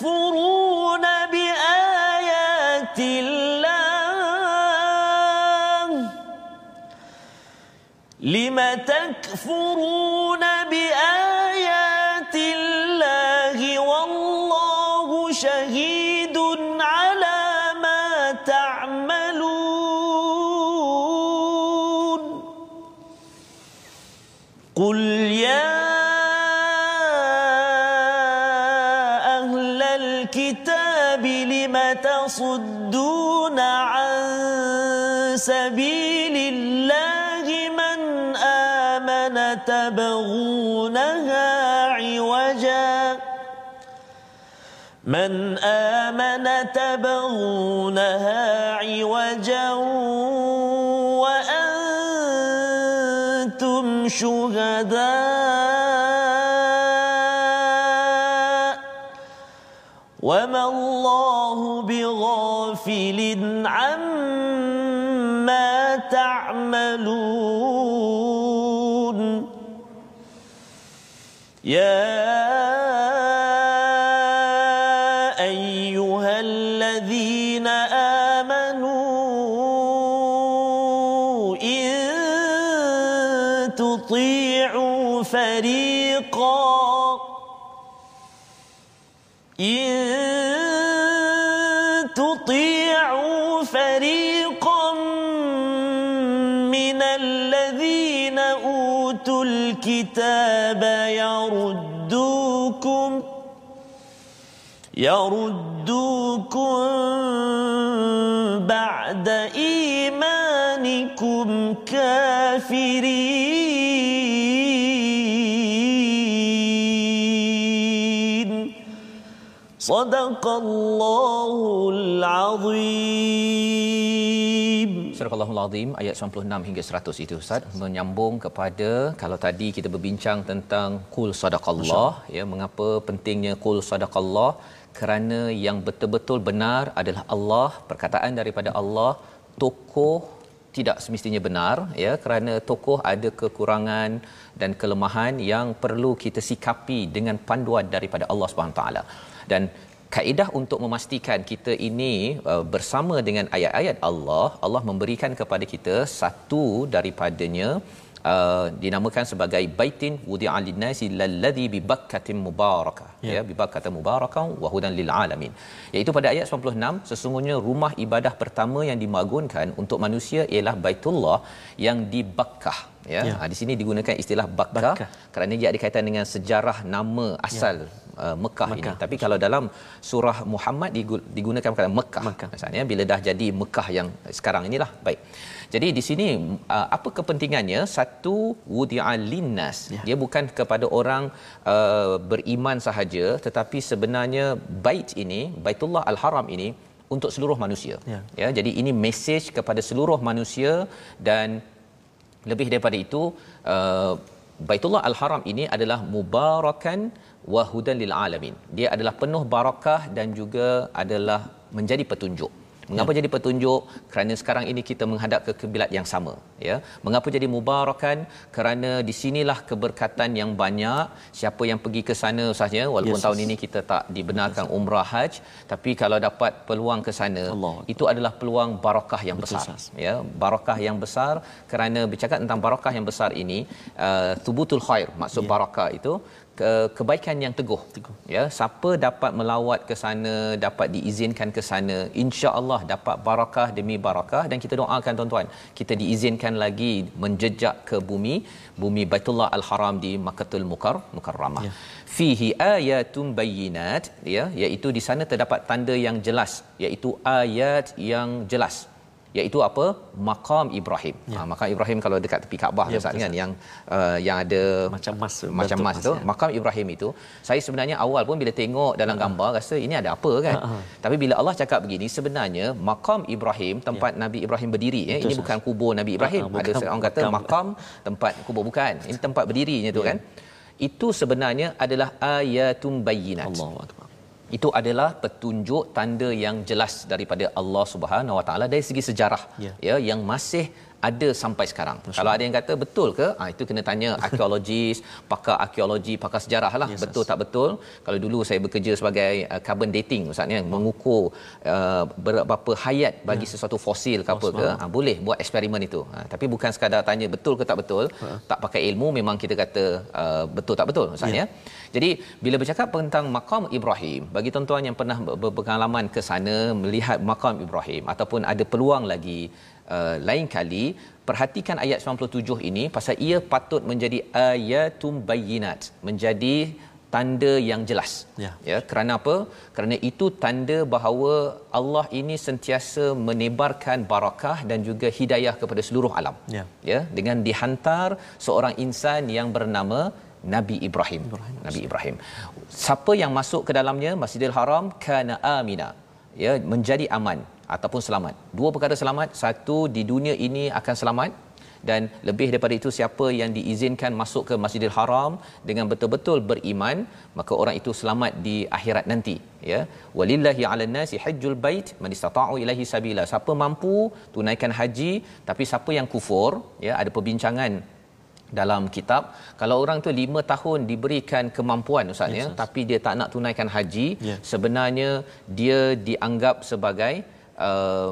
تكفرون بآيات الله. لم تكفرون من آمن تبغونها عوجا وأنتم شهداء وما الله بغافل عما تطيعوا فريقا من الذين أوتوا الكتاب يردوكم يردوكم صدق الله العظيم Surah Allahul Azim ayat 96 hingga 100 itu Ustaz menyambung kepada kalau tadi kita berbincang tentang kul sadaqallah ya mengapa pentingnya kul sadaqallah kerana yang betul-betul benar adalah Allah perkataan daripada Allah tokoh tidak semestinya benar ya kerana tokoh ada kekurangan dan kelemahan yang perlu kita sikapi dengan panduan daripada Allah Subhanahu taala dan kaedah untuk memastikan kita ini uh, bersama dengan ayat-ayat Allah Allah memberikan kepada kita satu daripadanya uh, dinamakan sebagai baitin wudi'a lin-nasi lalladhi bi bakkatin mubarakah ya, ya bi bakkatin mubarakah wa hudan lil alamin iaitu pada ayat 96 sesungguhnya rumah ibadah pertama yang dimagunkan untuk manusia ialah baitullah yang di Bakkah ya, ya. Ha, di sini digunakan istilah Bakkah, Bakkah kerana dia ada kaitan dengan sejarah nama asal ya. Uh, Mekah, Mekah ini. Tapi kalau dalam surah Muhammad digunakan kata Mekah. Mekah. Maksudnya bila dah jadi Mekah yang sekarang inilah. Baik. Jadi di sini uh, apa kepentingannya? Satu wudi'a linnas. Ya. Dia bukan kepada orang uh, beriman sahaja tetapi sebenarnya bait ini, Baitullah Al-Haram ini untuk seluruh manusia. Ya. ya. Jadi ini mesej kepada seluruh manusia dan lebih daripada itu uh, Baitullah Al-Haram ini adalah mubarakan wa hudan lil alamin. Dia adalah penuh barakah dan juga adalah menjadi petunjuk. Mengapa ya. jadi petunjuk? Kerana sekarang ini kita menghadap ke kiblat yang sama, ya. Mengapa jadi mubarakan? Kerana di sinilah keberkatan yang banyak. Siapa yang pergi ke sana sahaja walaupun yes, tahun ini kita tak dibenarkan yes, umrah haji, tapi kalau dapat peluang ke sana, Allah. itu adalah peluang barakah yang Betul, besar, sas. ya. Barakah yang besar kerana bercakap tentang barakah yang besar ini, uh, tubutul khair maksud yeah. barakah itu ke, kebaikan yang teguh. teguh. Ya, siapa dapat melawat ke sana, dapat diizinkan ke sana, insya-Allah dapat barakah demi barakah dan kita doakan tuan-tuan, kita diizinkan lagi menjejak ke bumi, bumi Baitullah Al-Haram di Makkatul Mukar, Mukarramah. Ya. Fihi ayatun bayyinat, ya, iaitu di sana terdapat tanda yang jelas, iaitu ayat yang jelas iaitu apa makam Ibrahim. Ya. Ha, makam Ibrahim kalau dekat tepi Kaabah ya, Ustaz kan yang uh, yang ada macam mas macam mas tu ya. makam Ibrahim itu saya sebenarnya awal pun bila tengok dalam ha. gambar rasa ini ada apa kan. Ha. Tapi bila Allah cakap begini sebenarnya makam Ibrahim tempat ya. Nabi Ibrahim berdiri ya. ini bukan kubur Nabi Ibrahim. Ha, ada seorang kata bukan. makam tempat kubur bukan. Ini tempat berdirinya tu ya. kan. Itu sebenarnya adalah ayatum bayyinat. Allahu itu adalah petunjuk tanda yang jelas daripada Allah Subhanahu Wa Taala dari segi sejarah. Ya, ya yang masih ada sampai sekarang. Masya Kalau ada yang kata betul ke? Ah itu kena tanya arkeologis, pakar arkeologi, pakar sejarah lah. Yes, betul yes. tak betul? Kalau dulu saya bekerja sebagai uh, carbon dating maksudnya oh. mengukur uh, berapa hayat bagi yeah. sesuatu fosil ke oh, apa ke, ah boleh buat eksperimen itu. Ah, tapi bukan sekadar tanya betul ke tak betul, uh. tak pakai ilmu memang kita kata uh, betul tak betul maksudnya. Yeah. Jadi bila bercakap tentang makam Ibrahim, bagi tuan-tuan yang pernah berpengalaman ke sana melihat makam Ibrahim ataupun ada peluang lagi uh, lain kali perhatikan ayat 97 ini pasal ia patut menjadi ayatum bayyinat menjadi tanda yang jelas ya. ya kerana apa kerana itu tanda bahawa Allah ini sentiasa menebarkan barakah dan juga hidayah kepada seluruh alam ya, ya dengan dihantar seorang insan yang bernama Nabi Ibrahim. Ibrahim. Nabi Ibrahim. Siapa yang masuk ke dalamnya Masjidil Haram kana amina. Ya, menjadi aman ataupun selamat. Dua perkara selamat, satu di dunia ini akan selamat. Dan lebih daripada itu siapa yang diizinkan masuk ke Masjidil Haram dengan betul-betul beriman maka orang itu selamat di akhirat nanti ya. Walillahi 'alan nasi hajjul bait man istata'u ilaihi sabila. Siapa mampu tunaikan haji tapi siapa yang kufur ya ada perbincangan dalam kitab. Kalau orang tu lima tahun diberikan kemampuan ustaz ya tapi dia tak nak tunaikan haji yes. sebenarnya dia dianggap sebagai uh,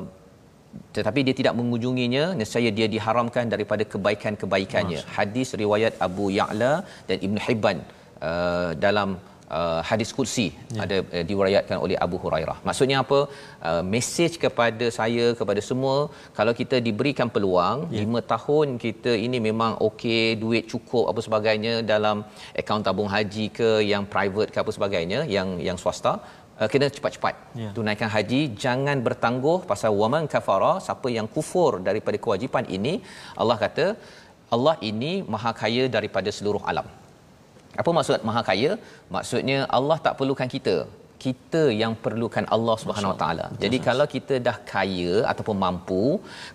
tetapi dia tidak mengunjunginya nescaya dia diharamkan daripada kebaikan-kebaikannya hadis riwayat Abu Ya'la dan Ibn Hibban uh, dalam uh, hadis kursi ya. ada uh, diwayatkan oleh Abu Hurairah maksudnya apa uh, mesej kepada saya kepada semua kalau kita diberikan peluang ya. 5 tahun kita ini memang okey duit cukup apa sebagainya dalam akaun tabung haji ke yang private ke apa sebagainya yang yang swasta uh, kena cepat-cepat yeah. tunaikan haji jangan bertangguh pasal waman kafara siapa yang kufur daripada kewajipan ini Allah kata Allah ini maha kaya daripada seluruh alam apa maksud maha kaya maksudnya Allah tak perlukan kita kita yang perlukan Allah Subhanahu Wa Taala. Jadi kalau kita dah kaya ataupun mampu,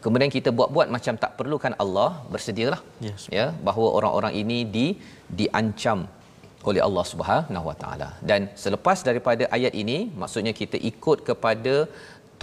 kemudian kita buat-buat macam tak perlukan Allah, bersedialah. Yes. Ya, bahawa orang-orang ini di diancam oleh Allah Subhanahu Wa Taala. Dan selepas daripada ayat ini, maksudnya kita ikut kepada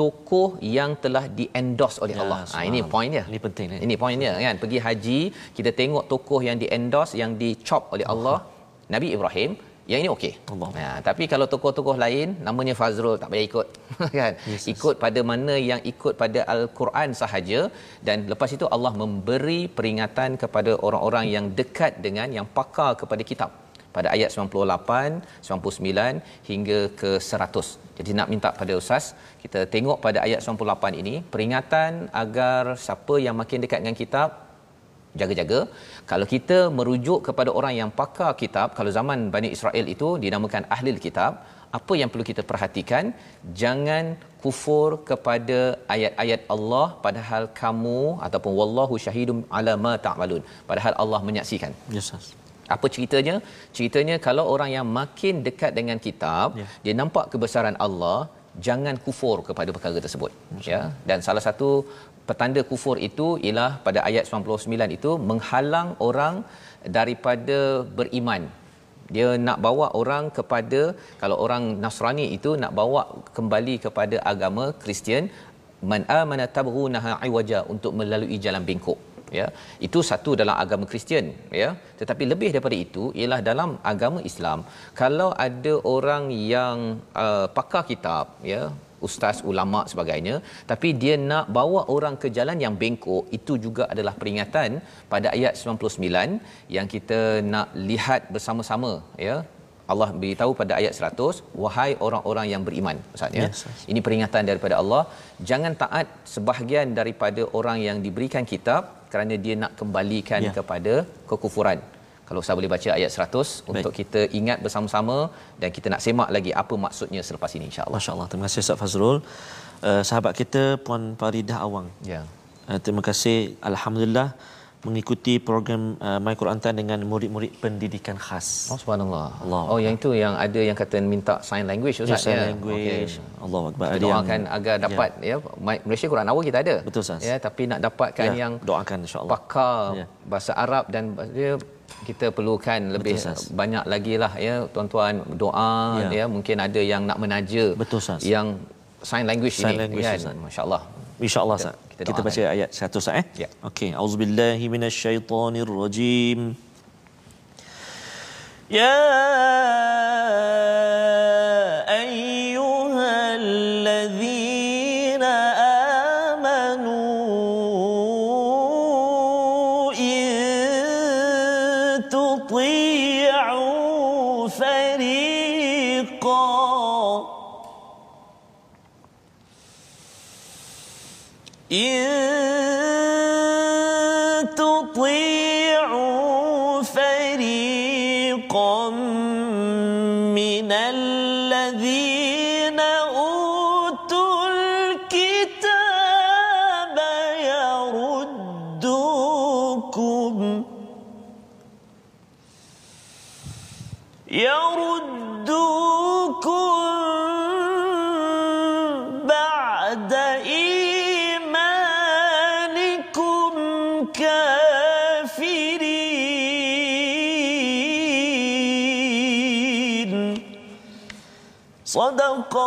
tokoh yang telah di-endorse oleh ya, Allah. Ha, ini poinnya. Ini penting ni. Ini poinnya kan. Pergi haji, kita tengok tokoh yang di-endorse, yang di-chop oleh Allah, Allah. Nabi Ibrahim, yang ini okey. Ha, tapi kalau tokoh-tokoh lain namanya Fazrul tak payah ikut kan. Yes, ikut pada mana yang ikut pada al-Quran sahaja dan lepas itu Allah memberi peringatan kepada orang-orang yang dekat dengan yang pakar kepada kitab pada ayat 98, 99 hingga ke 100. Jadi nak minta pada ustaz, kita tengok pada ayat 98 ini peringatan agar siapa yang makin dekat dengan kitab jaga-jaga. Kalau kita merujuk kepada orang yang pakar kitab, kalau zaman Bani Israel itu dinamakan ahli kitab, apa yang perlu kita perhatikan? Jangan kufur kepada ayat-ayat Allah padahal kamu ataupun wallahu syahidum ala ma ta'malun. Padahal Allah menyaksikan. Yes, sir apa ceritanya? Ceritanya kalau orang yang makin dekat dengan kitab ya. dia nampak kebesaran Allah jangan kufur kepada perkara tersebut. Ya. Dan salah satu petanda kufur itu ialah pada ayat 99 itu menghalang orang daripada beriman. Dia nak bawa orang kepada kalau orang Nasrani itu nak bawa kembali kepada agama Kristian man amana tabghunaha iwaja untuk melalui jalan bengkok ya itu satu dalam agama Kristian ya. Tetapi lebih daripada itu ialah dalam agama Islam. Kalau ada orang yang uh, pakar kitab ya ustaz ulama sebagainya tapi dia nak bawa orang ke jalan yang bengkok itu juga adalah peringatan pada ayat 99 yang kita nak lihat bersama-sama ya Allah beritahu pada ayat 100 wahai orang-orang yang beriman maksudnya yes, yes. ini peringatan daripada Allah jangan taat sebahagian daripada orang yang diberikan kitab kerana dia nak kembalikan yeah. kepada kekufuran kalau saya boleh baca ayat 100 Baik. untuk kita ingat bersama-sama dan kita nak semak lagi apa maksudnya selepas ini insya-Allah. Masya-Allah. Terima kasih Ustaz Fazrul. Uh, sahabat kita Puan Faridah Awang. Ya. Yeah. Uh, terima kasih alhamdulillah mengikuti program uh, My Quran Time dengan murid-murid pendidikan khas. Oh subhanallah. Allah. Oh yang itu yang ada yang kata minta sign language ustaz ya. Sign language. Okay. Allah Akbar. Kita doakan yang, agar dapat ya. ya Malaysia Quran Hour kita ada. Betul ustaz. Ya tapi nak dapatkan ya, yang doakan insya-Allah. Pakar ya. bahasa Arab dan dia kita perlukan lebih Betul, banyak lagi lah ya tuan-tuan doa ya. ya mungkin ada yang nak menaja Betul, Sas. yang sign language sign ini language, kan masya-Allah insyaallah Ustaz kita, kita baca ayat satu Ustaz eh? Ya. Okey auzubillahi minasyaitonirrajim. Ya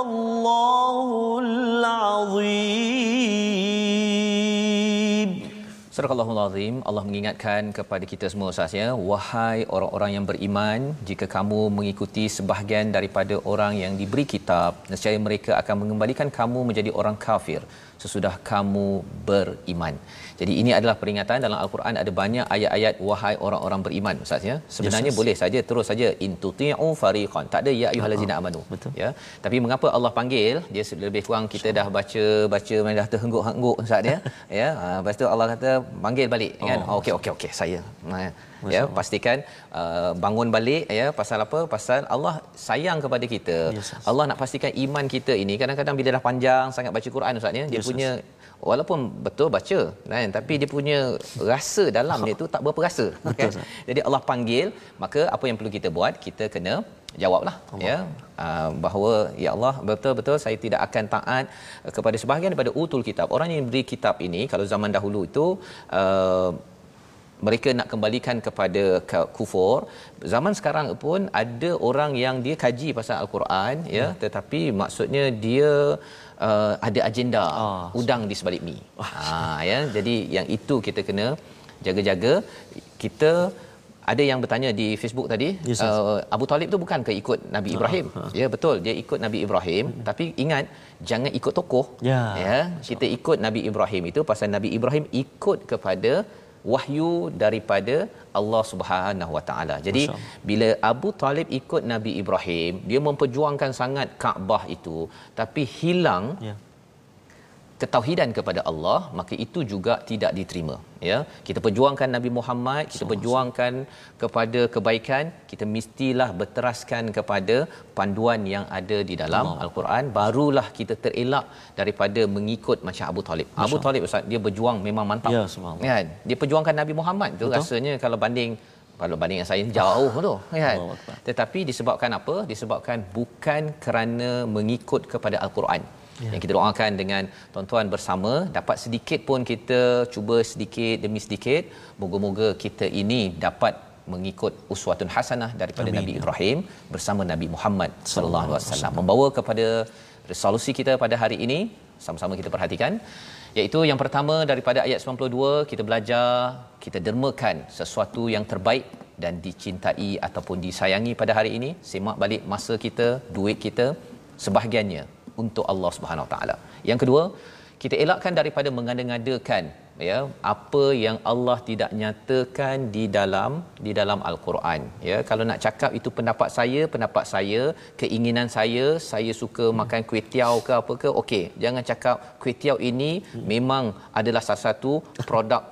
Allahu al-azim. Surah azim Allah mengingatkan kepada kita semua Ustaz ya, wahai orang-orang yang beriman, jika kamu mengikuti sebahagian daripada orang yang diberi kitab nescaya mereka akan mengembalikan kamu menjadi orang kafir sesudah kamu beriman. Jadi ini adalah peringatan dalam al-Quran ada banyak ayat-ayat wahai orang-orang beriman Ustaz ya. Sebenarnya yes, boleh saja terus saja in tuti'u fariqan. Tak ada ya ayyuhallazina amanu. Betul. Ya. Tapi mengapa Allah panggil? Dia lebih kurang kita dah baca baca dah terhengguk-hengguk Ustaz ya. ya. Ha, lepas tu Allah kata panggil balik kan. Oh, okey okey okey saya. Ha, ya pastikan uh, bangun balik ya pasal apa pasal Allah sayang kepada kita yes, yes. Allah nak pastikan iman kita ini kadang-kadang bila dah panjang sangat baca Quran ustaz ya dia yes, punya yes. walaupun betul baca kan tapi dia punya rasa dalam dia tu tak berapa rasa kan jadi Allah panggil maka apa yang perlu kita buat kita kena jawablah Allah. ya uh, bahawa ya Allah betul-betul saya tidak akan taat kepada sebahagian daripada utul kitab orang yang beri kitab ini kalau zaman dahulu itu uh, mereka nak kembalikan kepada kufur zaman sekarang pun ada orang yang dia kaji pasal al-Quran ya hmm. tetapi maksudnya dia uh, ada agenda oh, udang di sebalik mi oh. ha ya jadi yang itu kita kena jaga-jaga kita ada yang bertanya di Facebook tadi yes, uh, Abu Talib tu bukan ke ikut Nabi ah, Ibrahim uh, uh. ya betul dia ikut Nabi Ibrahim hmm. tapi ingat jangan ikut tokoh yeah. ya kita ikut Nabi Ibrahim itu pasal Nabi Ibrahim ikut kepada wahyu daripada Allah Subhanahu Wa Taala. Jadi bila Abu Talib ikut Nabi Ibrahim, dia memperjuangkan sangat Kaabah itu tapi hilang yeah ketauhidan kepada Allah maka itu juga tidak diterima ya. Kita perjuangkan Nabi Muhammad kita perjuangkan kepada kebaikan kita mestilah berteraskan kepada panduan yang ada di dalam Allah. al-Quran. Barulah kita terelak daripada mengikut macam Abu Talib. Masya. Abu Talib ustaz dia berjuang memang mantap. Ya kan? Dia perjuangkan Nabi Muhammad. Tu Betul? rasanya kalau banding kalau banding yang saya jauh tu kan? Tetapi disebabkan apa? Disebabkan bukan kerana mengikut kepada al-Quran ya. yang kita doakan dengan tuan-tuan bersama dapat sedikit pun kita cuba sedikit demi sedikit moga-moga kita ini dapat mengikut uswatun hasanah daripada Amin. Nabi Ibrahim bersama Nabi Muhammad sallallahu alaihi wasallam membawa kepada resolusi kita pada hari ini sama-sama kita perhatikan iaitu yang pertama daripada ayat 92 kita belajar kita dermakan sesuatu yang terbaik dan dicintai ataupun disayangi pada hari ini semak balik masa kita duit kita sebahagiannya untuk Allah Subhanahu taala. Yang kedua, kita elakkan daripada mengada-ngadakan ya apa yang Allah tidak nyatakan di dalam di dalam al-Quran ya kalau nak cakap itu pendapat saya pendapat saya keinginan saya saya suka hmm. makan kuih tiaw ke apa ke okey jangan cakap kuih tiaw ini hmm. memang adalah salah satu produk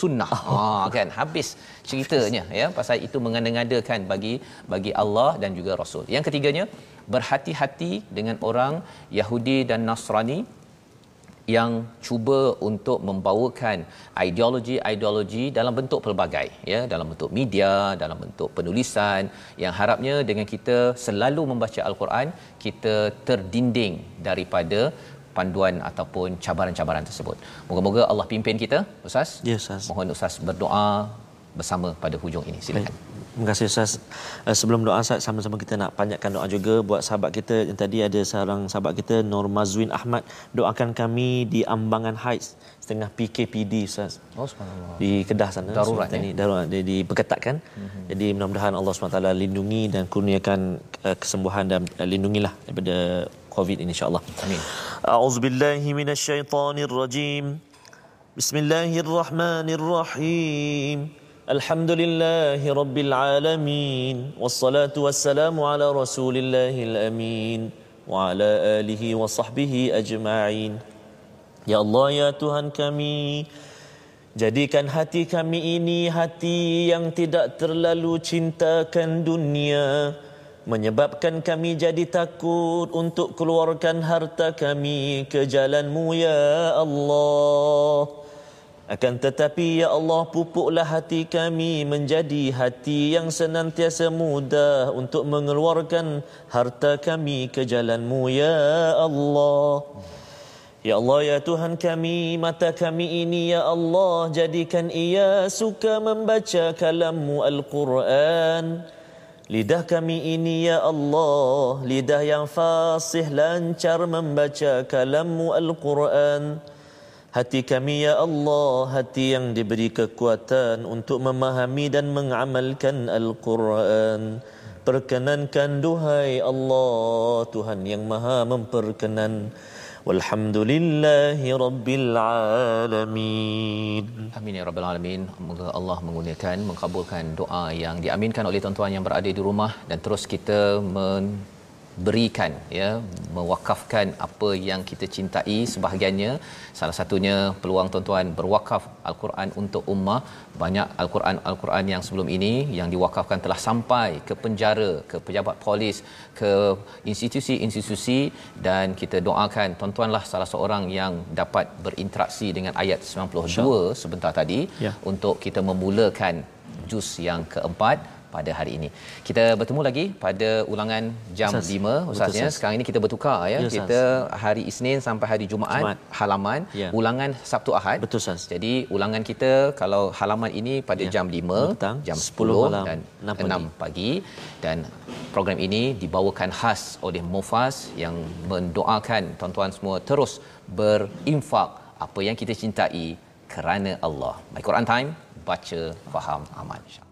sunnah oh. ha kan habis ceritanya ya pasal itu mengada-ngadakan bagi bagi Allah dan juga Rasul yang ketiganya berhati-hati dengan orang Yahudi dan Nasrani yang cuba untuk membawakan ideologi-ideologi dalam bentuk pelbagai ya dalam bentuk media dalam bentuk penulisan yang harapnya dengan kita selalu membaca al-Quran kita terdinding daripada panduan ataupun cabaran-cabaran tersebut. Moga-moga Allah pimpin kita, Ustaz. Ya, Ustaz. Mohon Ustaz berdoa bersama pada hujung ini. Silakan. Baik. Terima kasih Ustaz. Eh, sebelum doa Ustaz, sama-sama kita nak panjatkan doa juga buat sahabat kita. Yang tadi ada seorang sahabat kita, Nur Mazwin Ahmad. Doakan kami di Ambangan Heights, setengah PKPD Ustaz. Oh, Di Kedah sana. Darurat ini. Darurat. Dia diperketatkan. Mm-hmm. Jadi mudah-mudahan Allah SWT lindungi dan kurniakan uh, kesembuhan dan uh, lindungilah daripada COVID ini insyaAllah. Amin. A'udzubillahi minasyaitanirrajim. Bismillahirrahmanirrahim. الحمد لله رب العالمين والصلاة والسلام على رسول الله الأمين وعلى آله وصحبه أجمعين Ya Allah ya Tuhan kami Jadikan hati kami ini hati yang tidak terlalu cintakan dunia Menyebabkan kami jadi takut untuk keluarkan harta kami ke jalanmu ya Allah Akan tetapi ya Allah pupuklah hati kami menjadi hati yang senantiasa mudah untuk mengeluarkan harta kami ke jalanmu ya Allah. Ya Allah ya Tuhan kami mata kami ini ya Allah jadikan ia suka membaca kalammu Al-Quran. Lidah kami ini ya Allah lidah yang fasih lancar membaca kalammu Al-Quran. Hati kami ya Allah hati yang diberi kekuatan untuk memahami dan mengamalkan Al-Quran. Perkenankan duhai Allah Tuhan yang maha memperkenan. Walhamdulillahi Rabbil Alamin. Amin ya rabbal alamin. Semoga Allah menggunakan mengkabulkan doa yang diaminkan oleh tuan-tuan yang berada di rumah dan terus kita memberikan ya mewakafkan apa yang kita cintai sebahagiannya. Salah satunya peluang tuan-tuan berwakaf al-Quran untuk ummah. Banyak al-Quran al-Quran yang sebelum ini yang diwakafkan telah sampai ke penjara ke pejabat polis ke institusi-institusi. Dan kita doakan tuan-tuanlah salah seorang yang dapat berinteraksi dengan ayat 92 sebentar tadi Ya. untuk kita memulakan juz yang keempat pada hari ini. Kita bertemu lagi pada ulangan jam Ustaz. 5 Ustaz ya. Sekarang ini kita bertukar ya. Ya, Ustaz. kita hari Isnin sampai hari Jumaat, Jumaat. halaman, Ya. ulangan Sabtu Ahad. Betul, Ustaz. Jadi ulangan kita kalau halaman ini pada Ya. jam 5, Petang, jam 10 10 malam, dan 6 6 pagi dan program ini dibawakan khas oleh Mufas yang mendoakan tuan-tuan semua terus berinfak apa yang kita cintai kerana Allah. My Quran Time, baca, faham, aman. InsyaAllah.